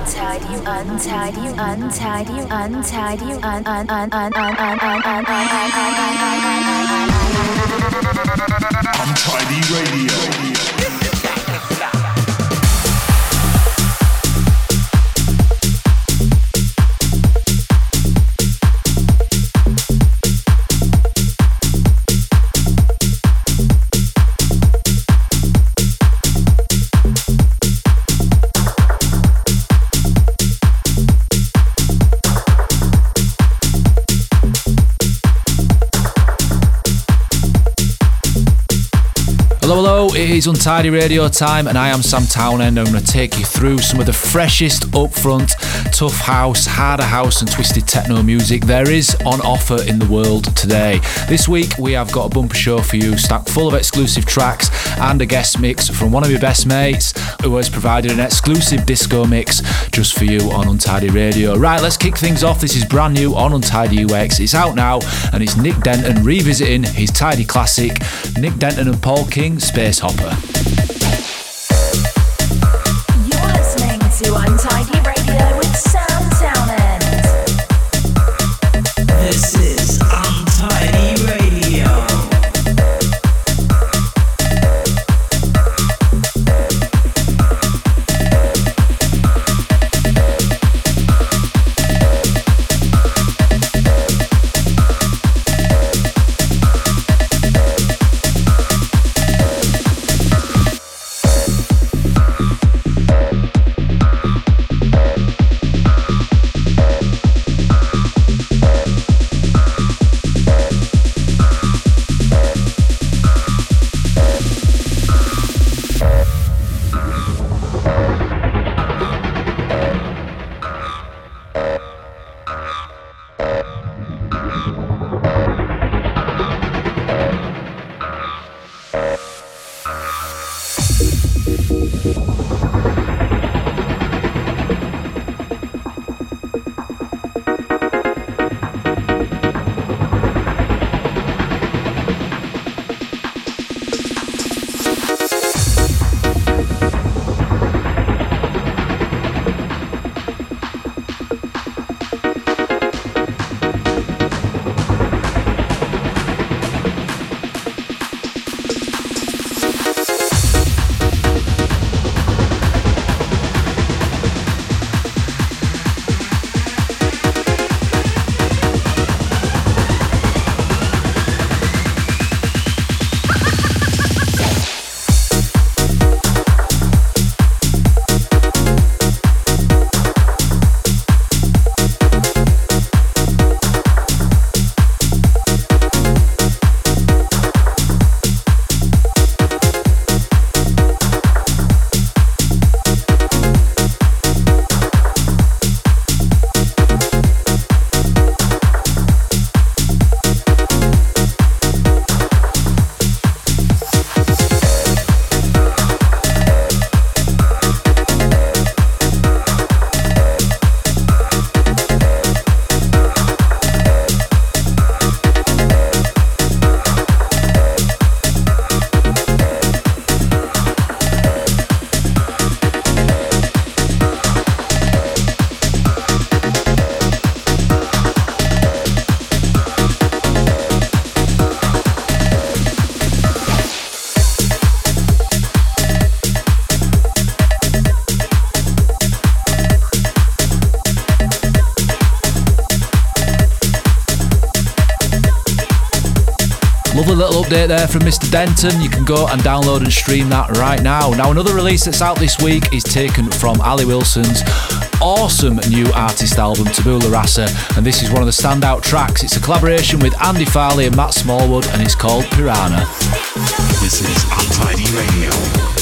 untidy, untidy, untidy, untidy, un un un un un un un un Untidy Radio. Untidy Radio time, and I am Sam Townend. I'm going to take you through some of the freshest, upfront, tough house, harder house, and twisted techno music there is on offer in the world today. This week, we have got a bumper show for you, stacked full of exclusive tracks and a guest mix from one of your best mates who has provided an exclusive disco mix just for you on Untidy Radio. Right, let's kick things off. This is brand new on Untidy UX. It's out now, and it's Nick Denton revisiting his tidy classic, Nick Denton and Paul King, Space Hopper. Thank you. Update there from Mr. Denton. You can go and download and stream that right now. Now, another release that's out this week is taken from Ali Wilson's awesome new artist album, Tabula Rasa, and this is one of the standout tracks. It's a collaboration with Andy Farley and Matt Smallwood, and it's called Piranha. This is Untidy Radio.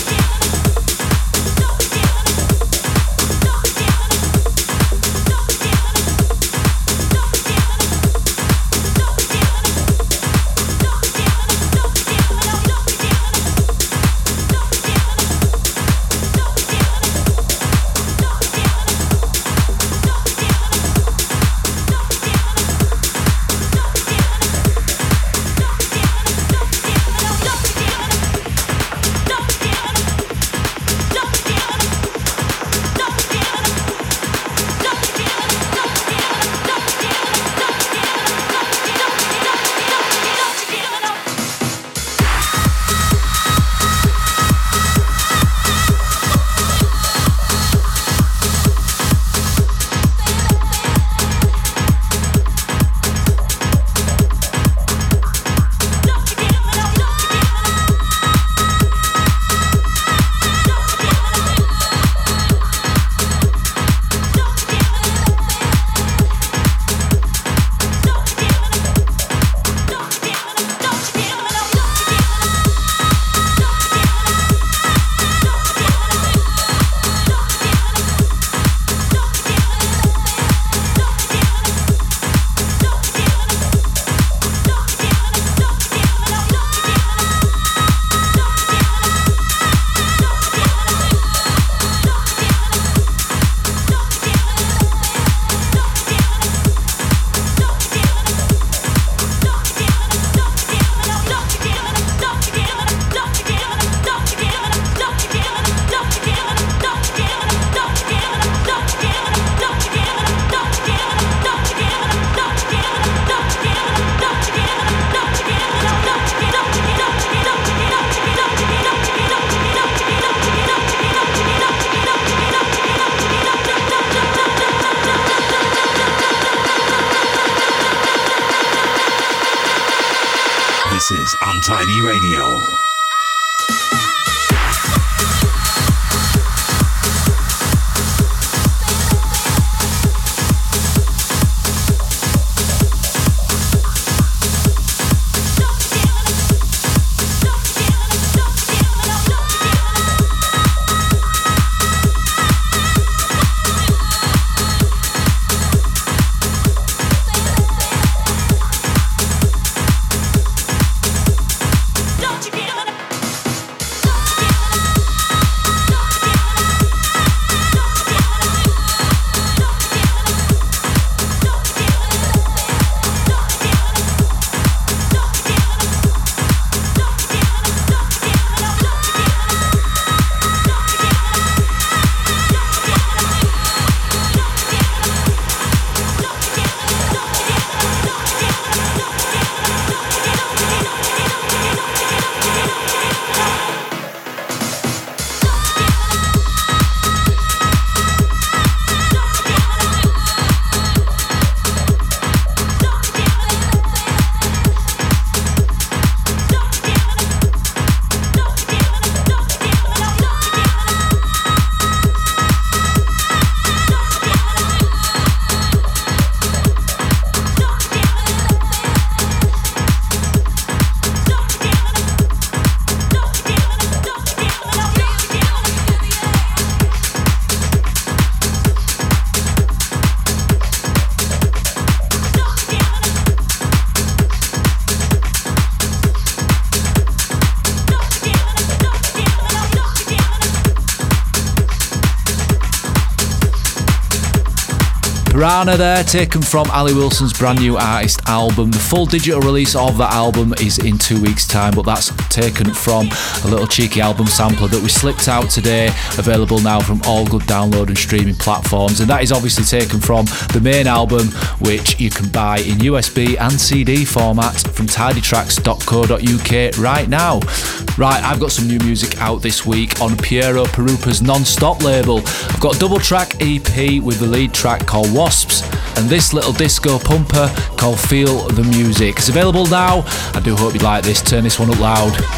Piranha there, taken from Ali Wilson's brand new artist album. The full digital release of that album is in two weeks' time, but that's taken from a little cheeky album sampler that we slipped out today, available now from all good download and streaming platforms. And that is obviously taken from the main album, which you can buy in USB and CD format from tidytracks.co.uk right now. Right, I've got some new music out this week on Piero Pirupa's non stop label. I've got a double track EP with the lead track called Wasps and this little disco pumper called Feel the Music. It's available now. I do hope you like this. Turn this one up loud.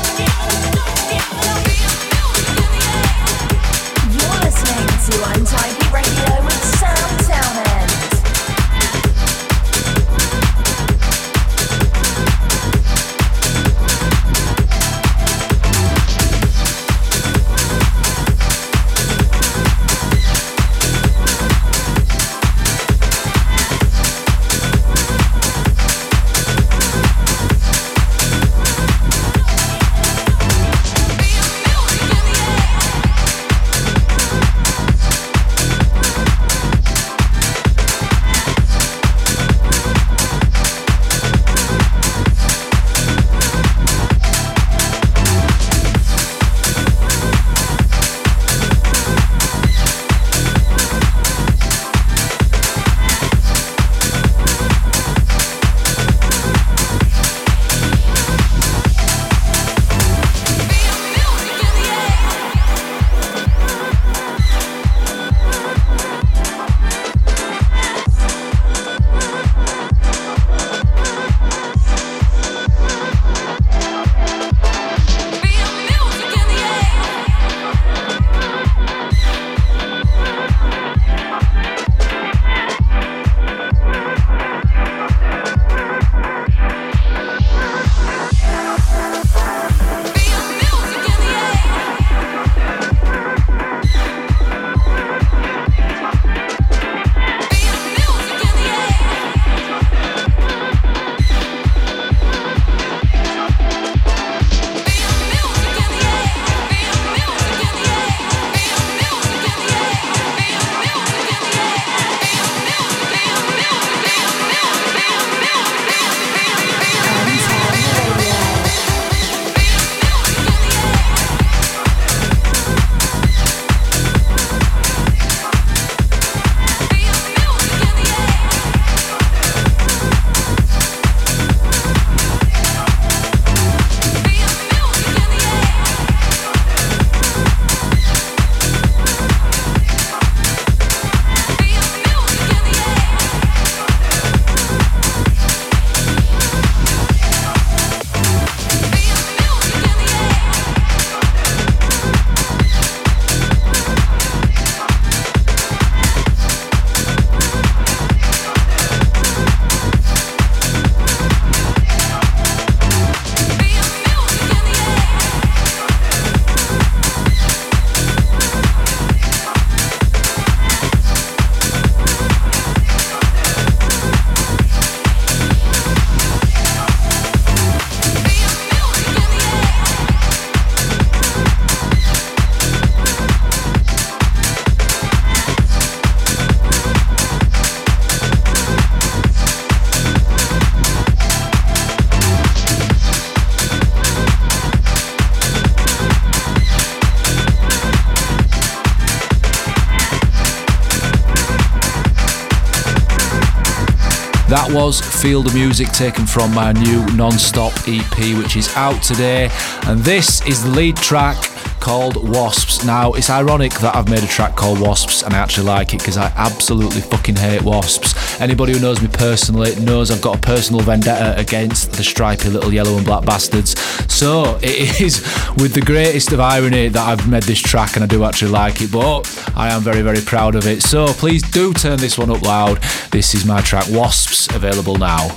Feel the Music taken from my new non stop EP, which is out today. And this is the lead track called Wasps. Now, it's ironic that I've made a track called Wasps and I actually like it because I absolutely fucking hate wasps. Anybody who knows me personally knows I've got a personal vendetta against the stripy little yellow and black bastards. So, it is with the greatest of irony that I've made this track and I do actually like it, but I am very, very proud of it. So, please do turn this one up loud. This is my track Wasps, available now.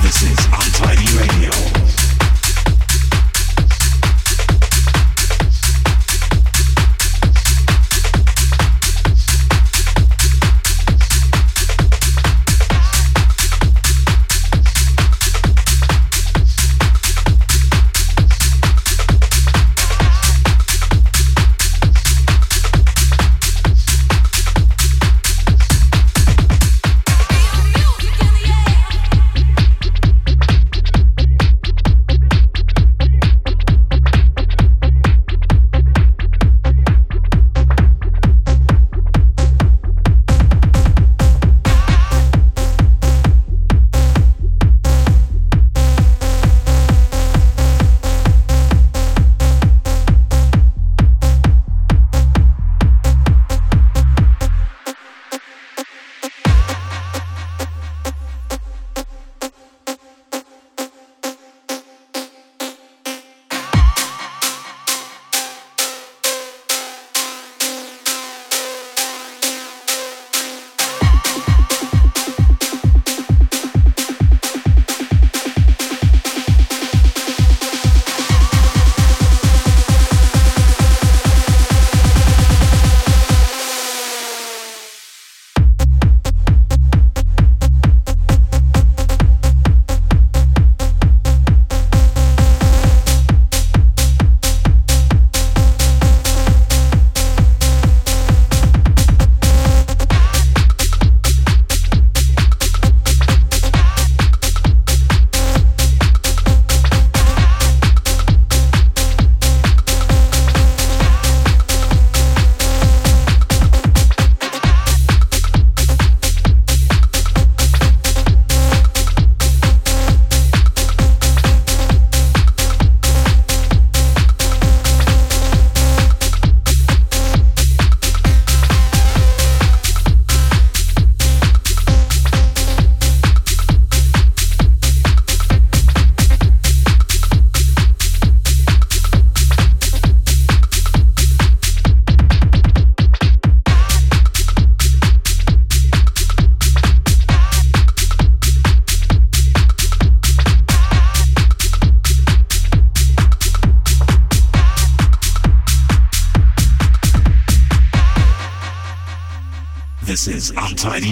This is Untidy Radio.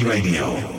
Radio.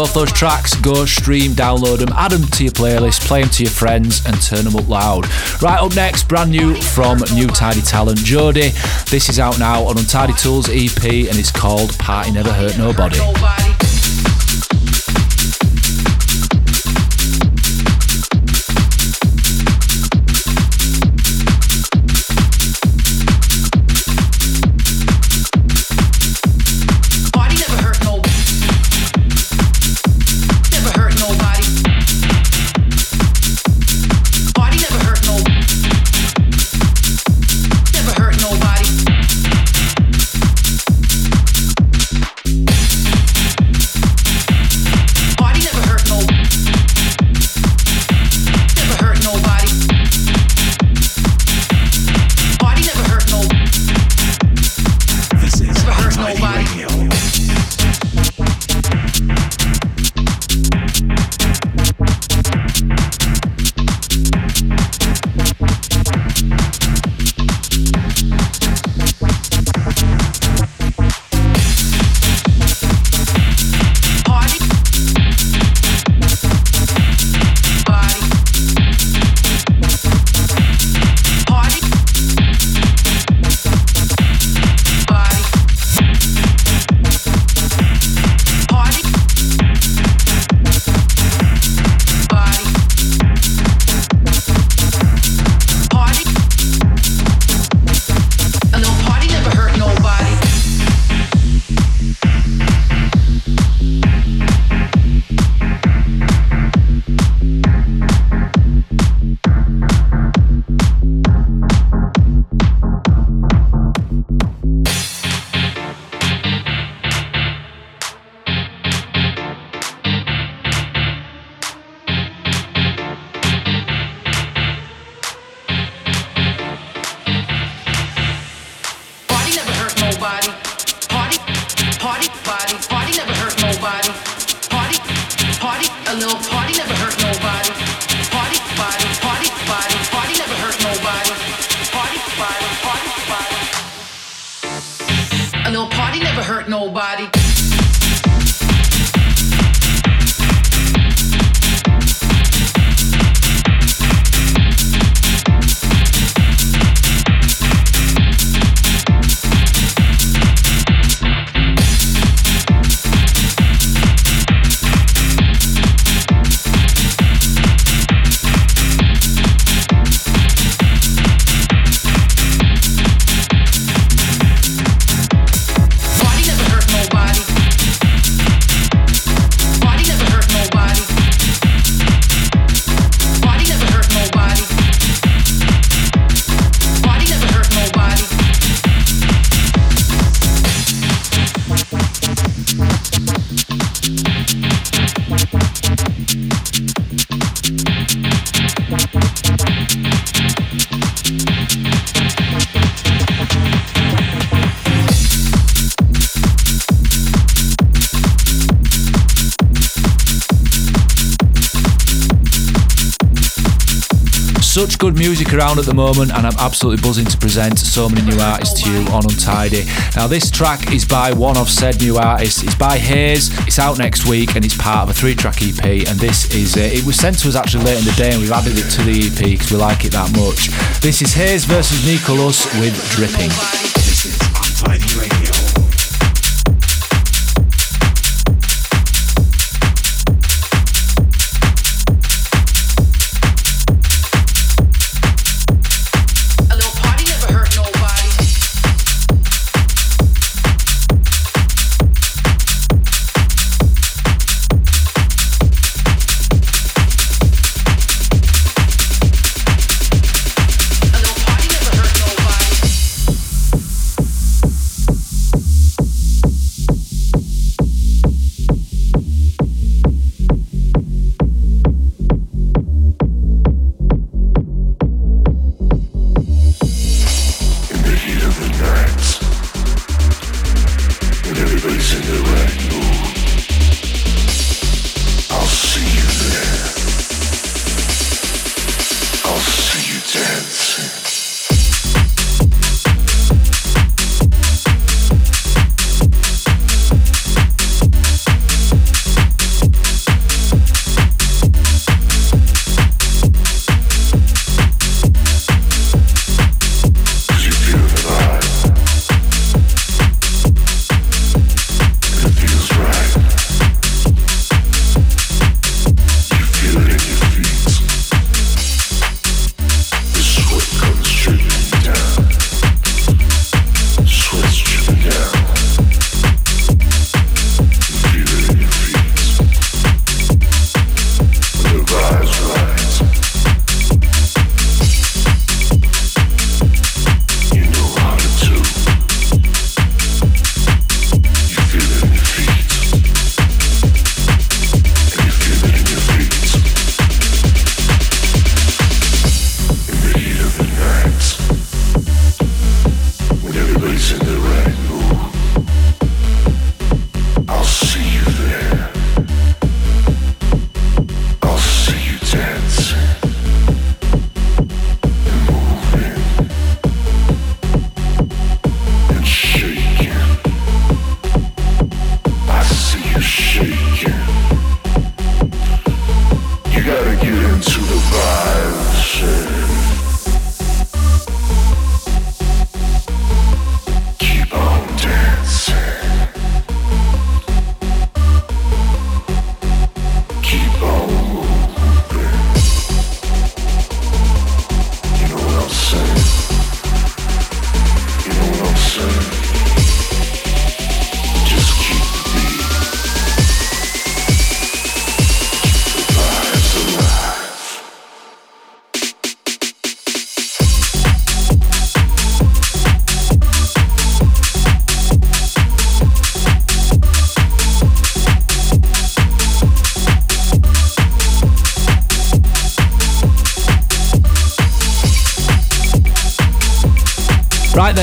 Both those tracks, go stream, download them, add them to your playlist, play them to your friends, and turn them up loud. Right up next, brand new from new Tidy Talent, Jody. This is out now on Untidy Tools EP and it's called Party Never Hurt Nobody. Such good music around at the moment, and I'm absolutely buzzing to present so many new artists to you on Untidy. Now, this track is by one of said new artists. It's by Hayes. It's out next week, and it's part of a three-track EP. And this is uh, it was sent to us actually late in the day, and we've added it to the EP because we like it that much. This is Hayes versus Nicholas with Dripping.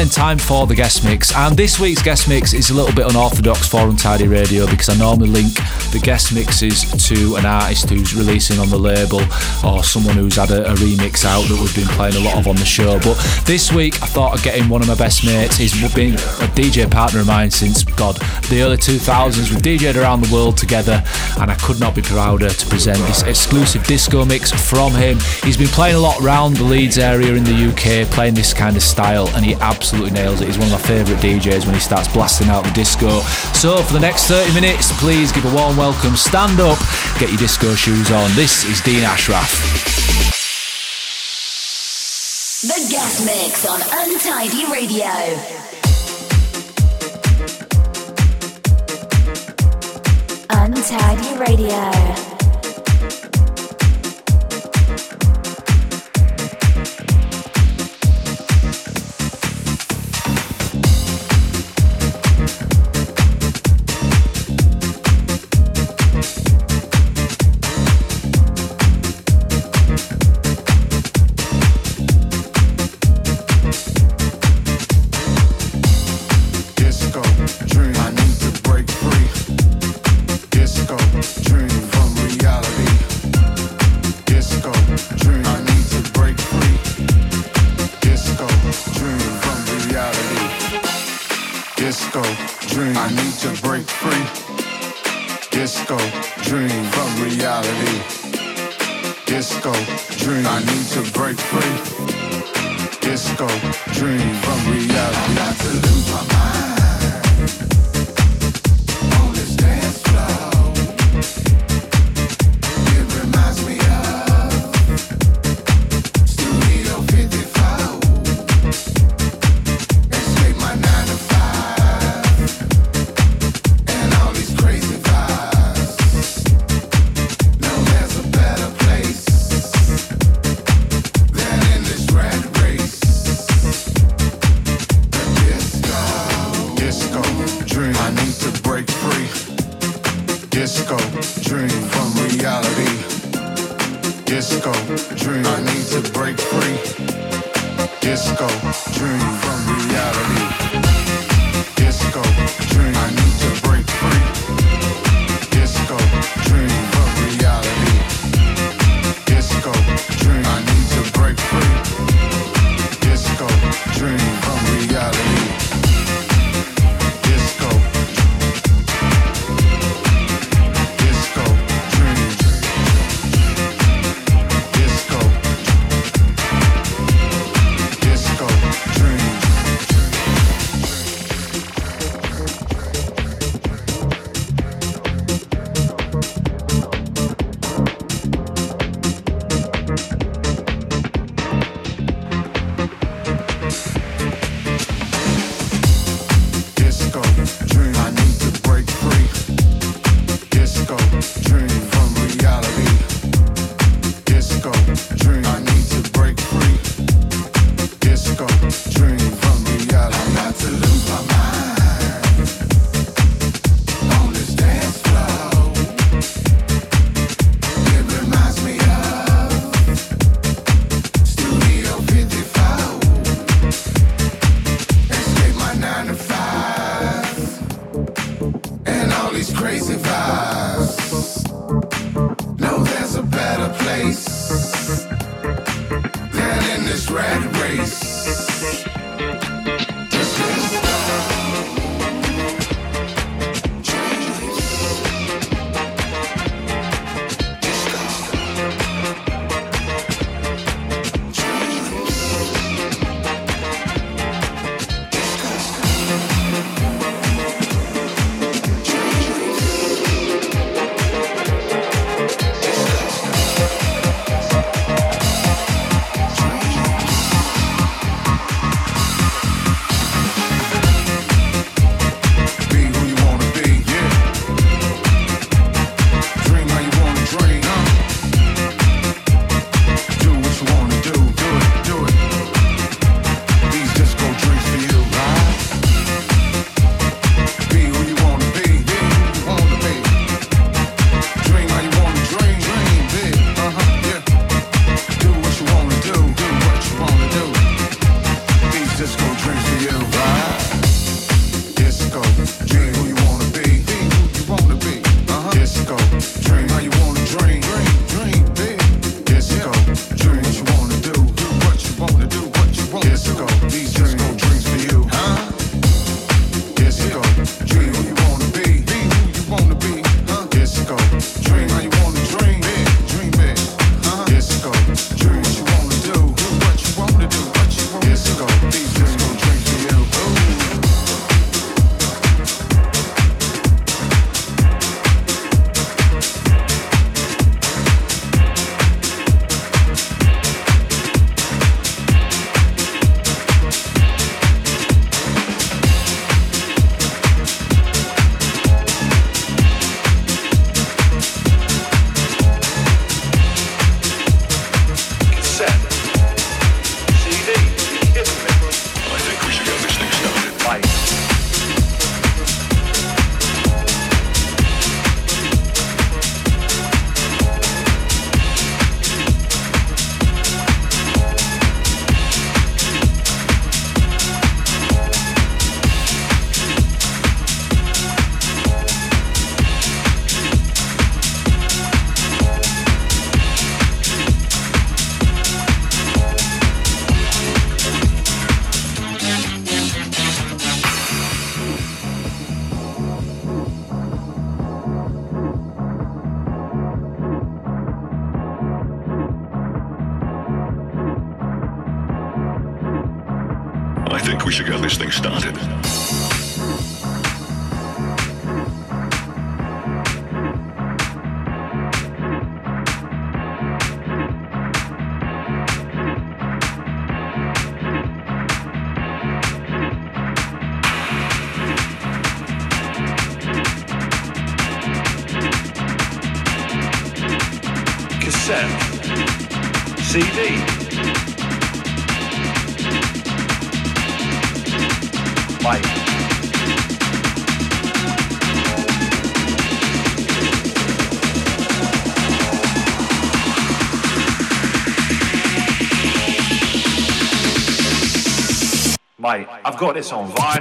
Then, time for the guest mix. And this week's guest mix is a little bit unorthodox for Untidy Radio because I normally link the guest mixes to an artist who's releasing on the label or someone who's had a, a remix out that we've been playing a lot of on the show. But this week, I thought I'd get in one of my best mates. He's been a DJ partner of mine since, God, the early 2000s. We've DJed around the world together, and I could not be prouder to present this exclusive disco mix from him. He's been playing a lot around the Leeds area in the UK, playing this kind of style, and he absolutely nails it. He's one of my favourite DJs when he starts blasting out the disco. So, for the next 30 minutes, please give a warm welcome, stand up, get your disco shoes on. This is Dean Ashraf. The guest mix on Untidy Radio. Untidy Radio. This thing started. Mate, I've got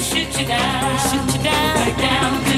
shoot you down, shoot you down, right down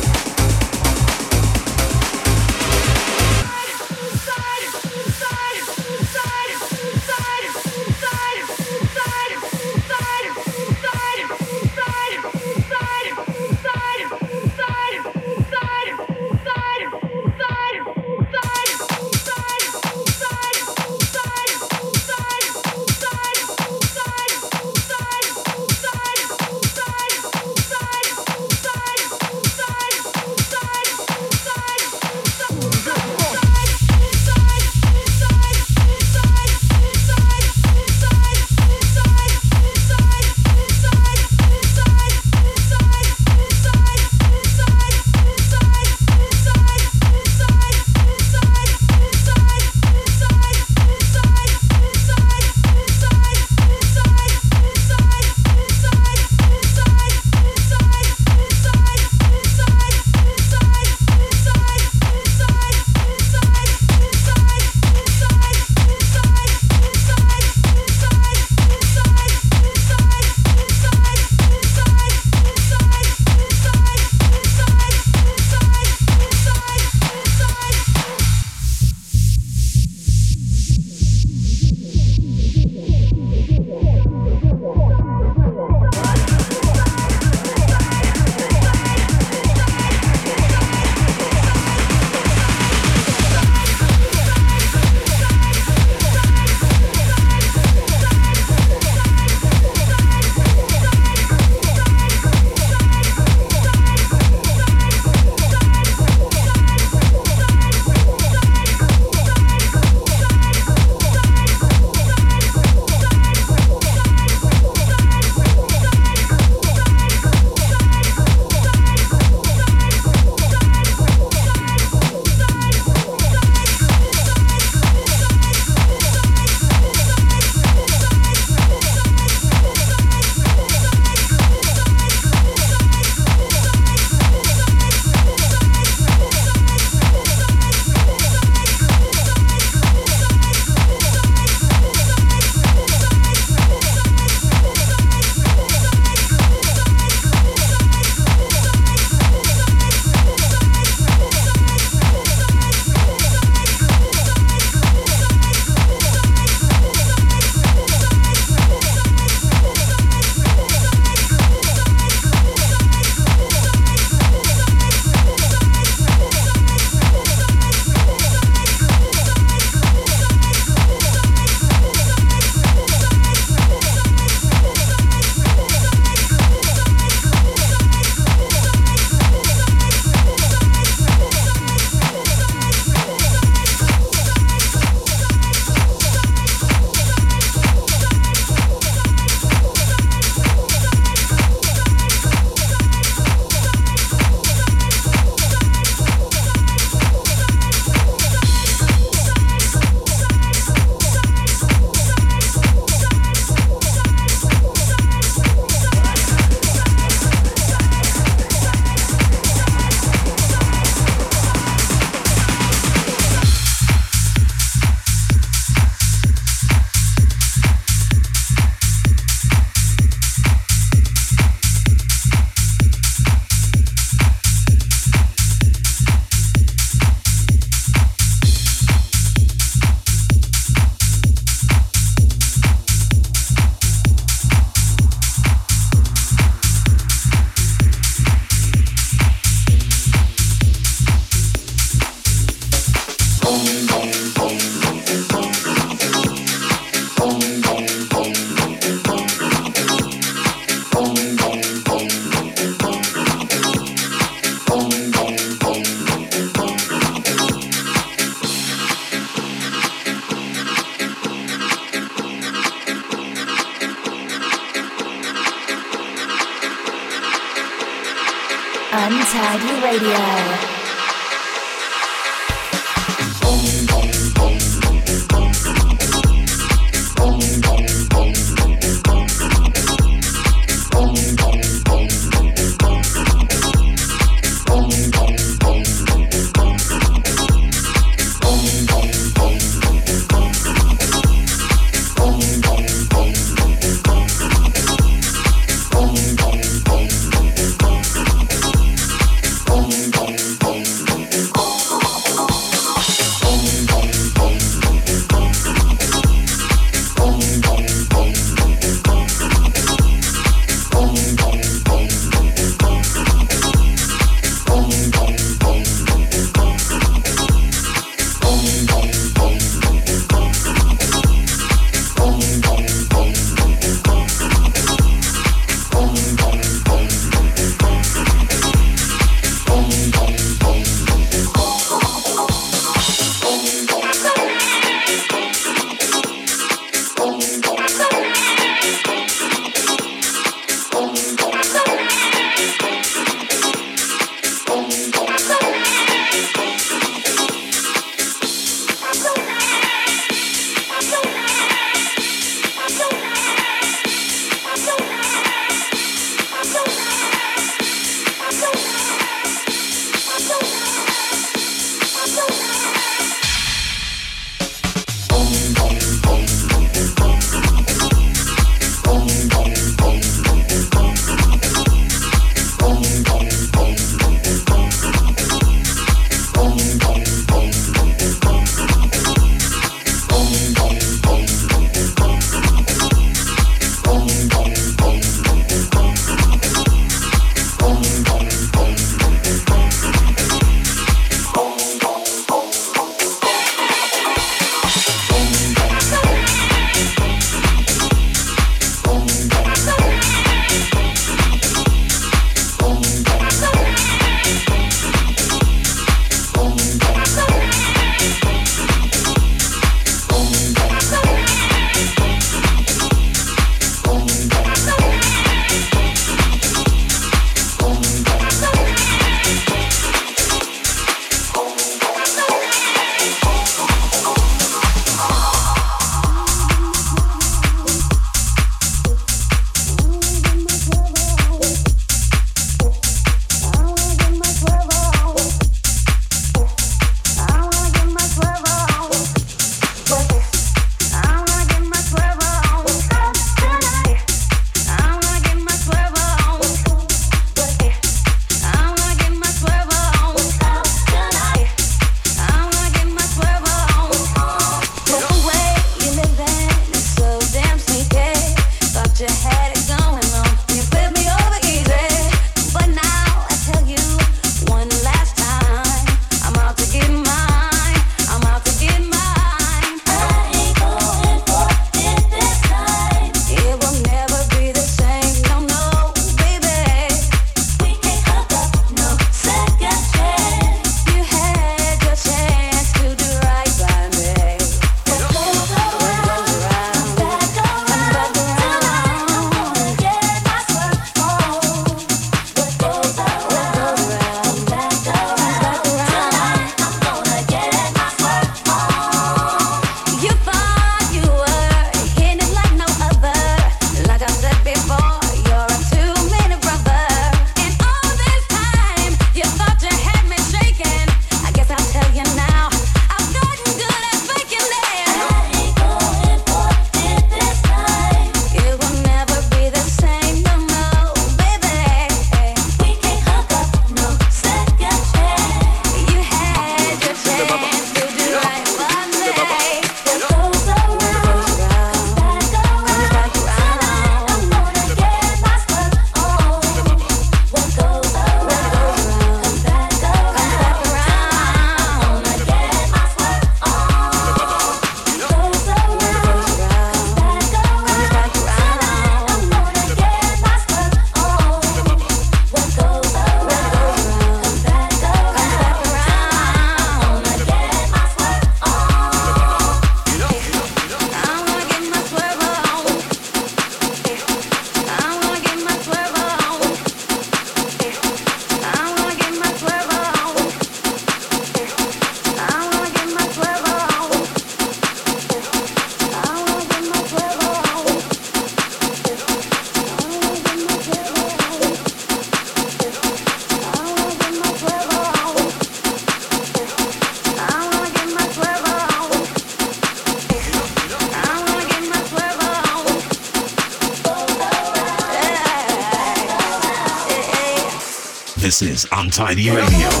Untidy Radio.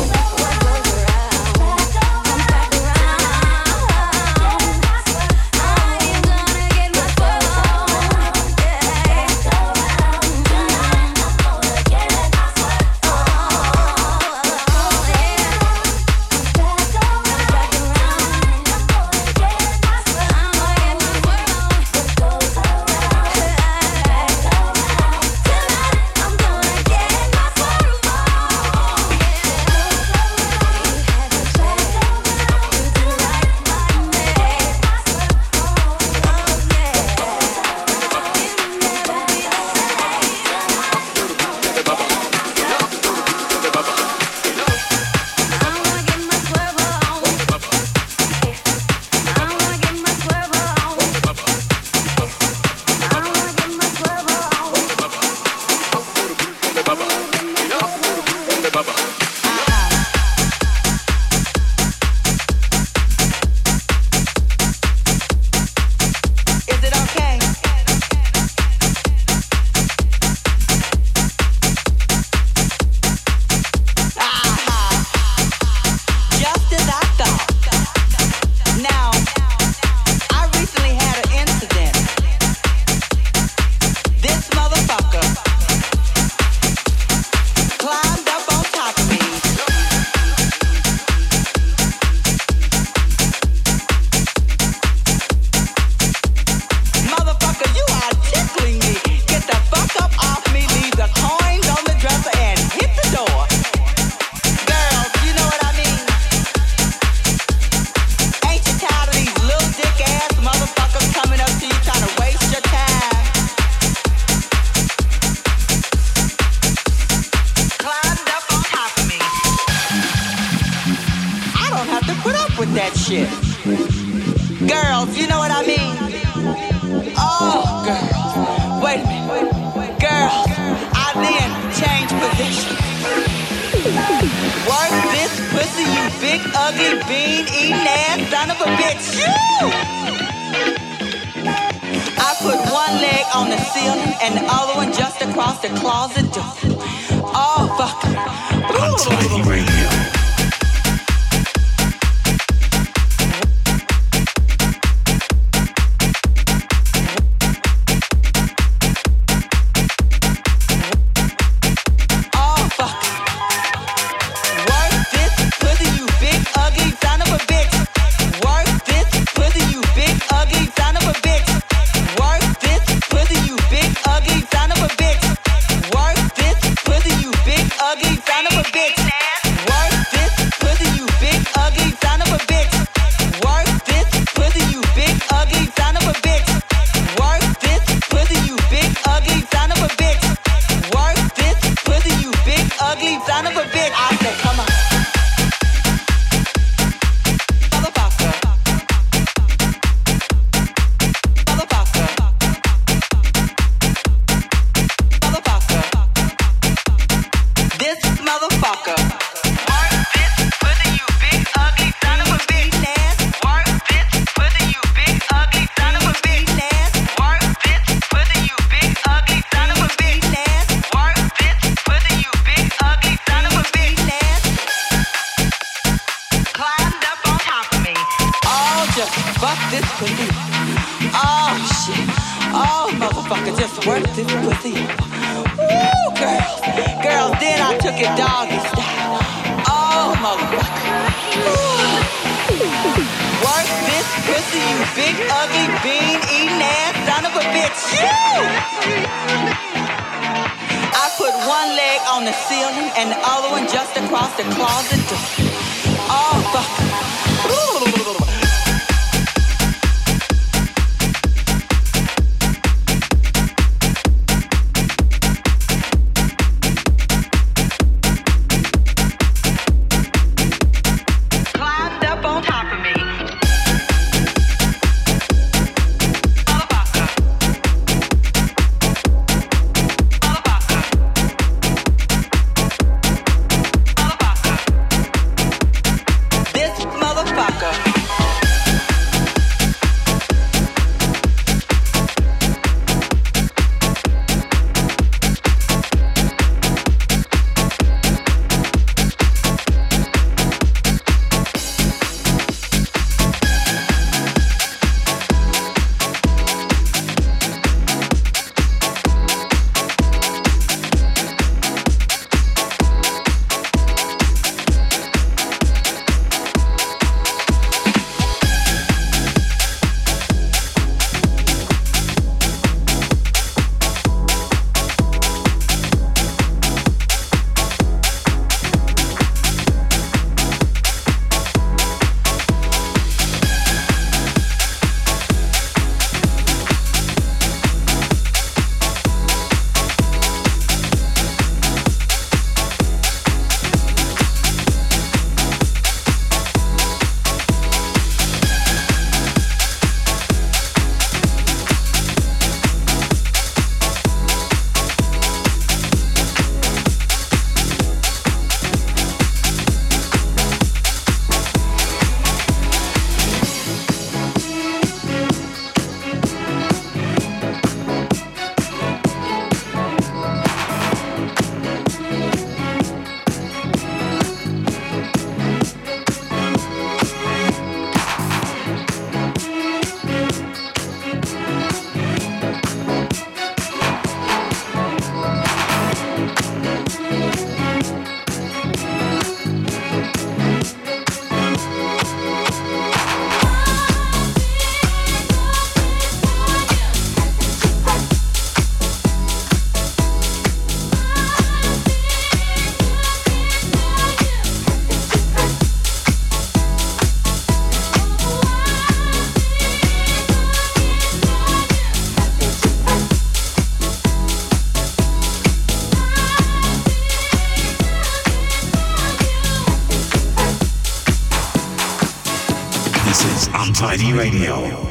Radio.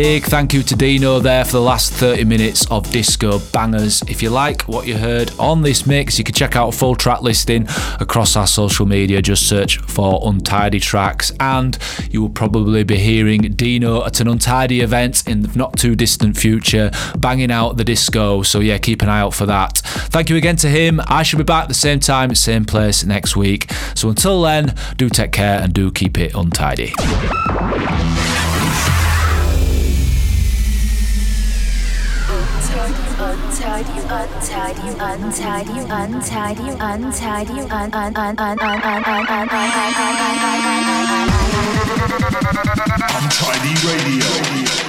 Big thank you to Dino there for the last 30 minutes of disco bangers. If you like what you heard on this mix, you can check out full track listing across our social media. Just search for Untidy Tracks, and you will probably be hearing Dino at an Untidy event in the not too distant future, banging out the disco. So, yeah, keep an eye out for that. Thank you again to him. I should be back the same time, same place next week. So, until then, do take care and do keep it untidy. Untidy, untidy, untidy, untidy, untidy, un un un un un un un un un un un Untidy Radio.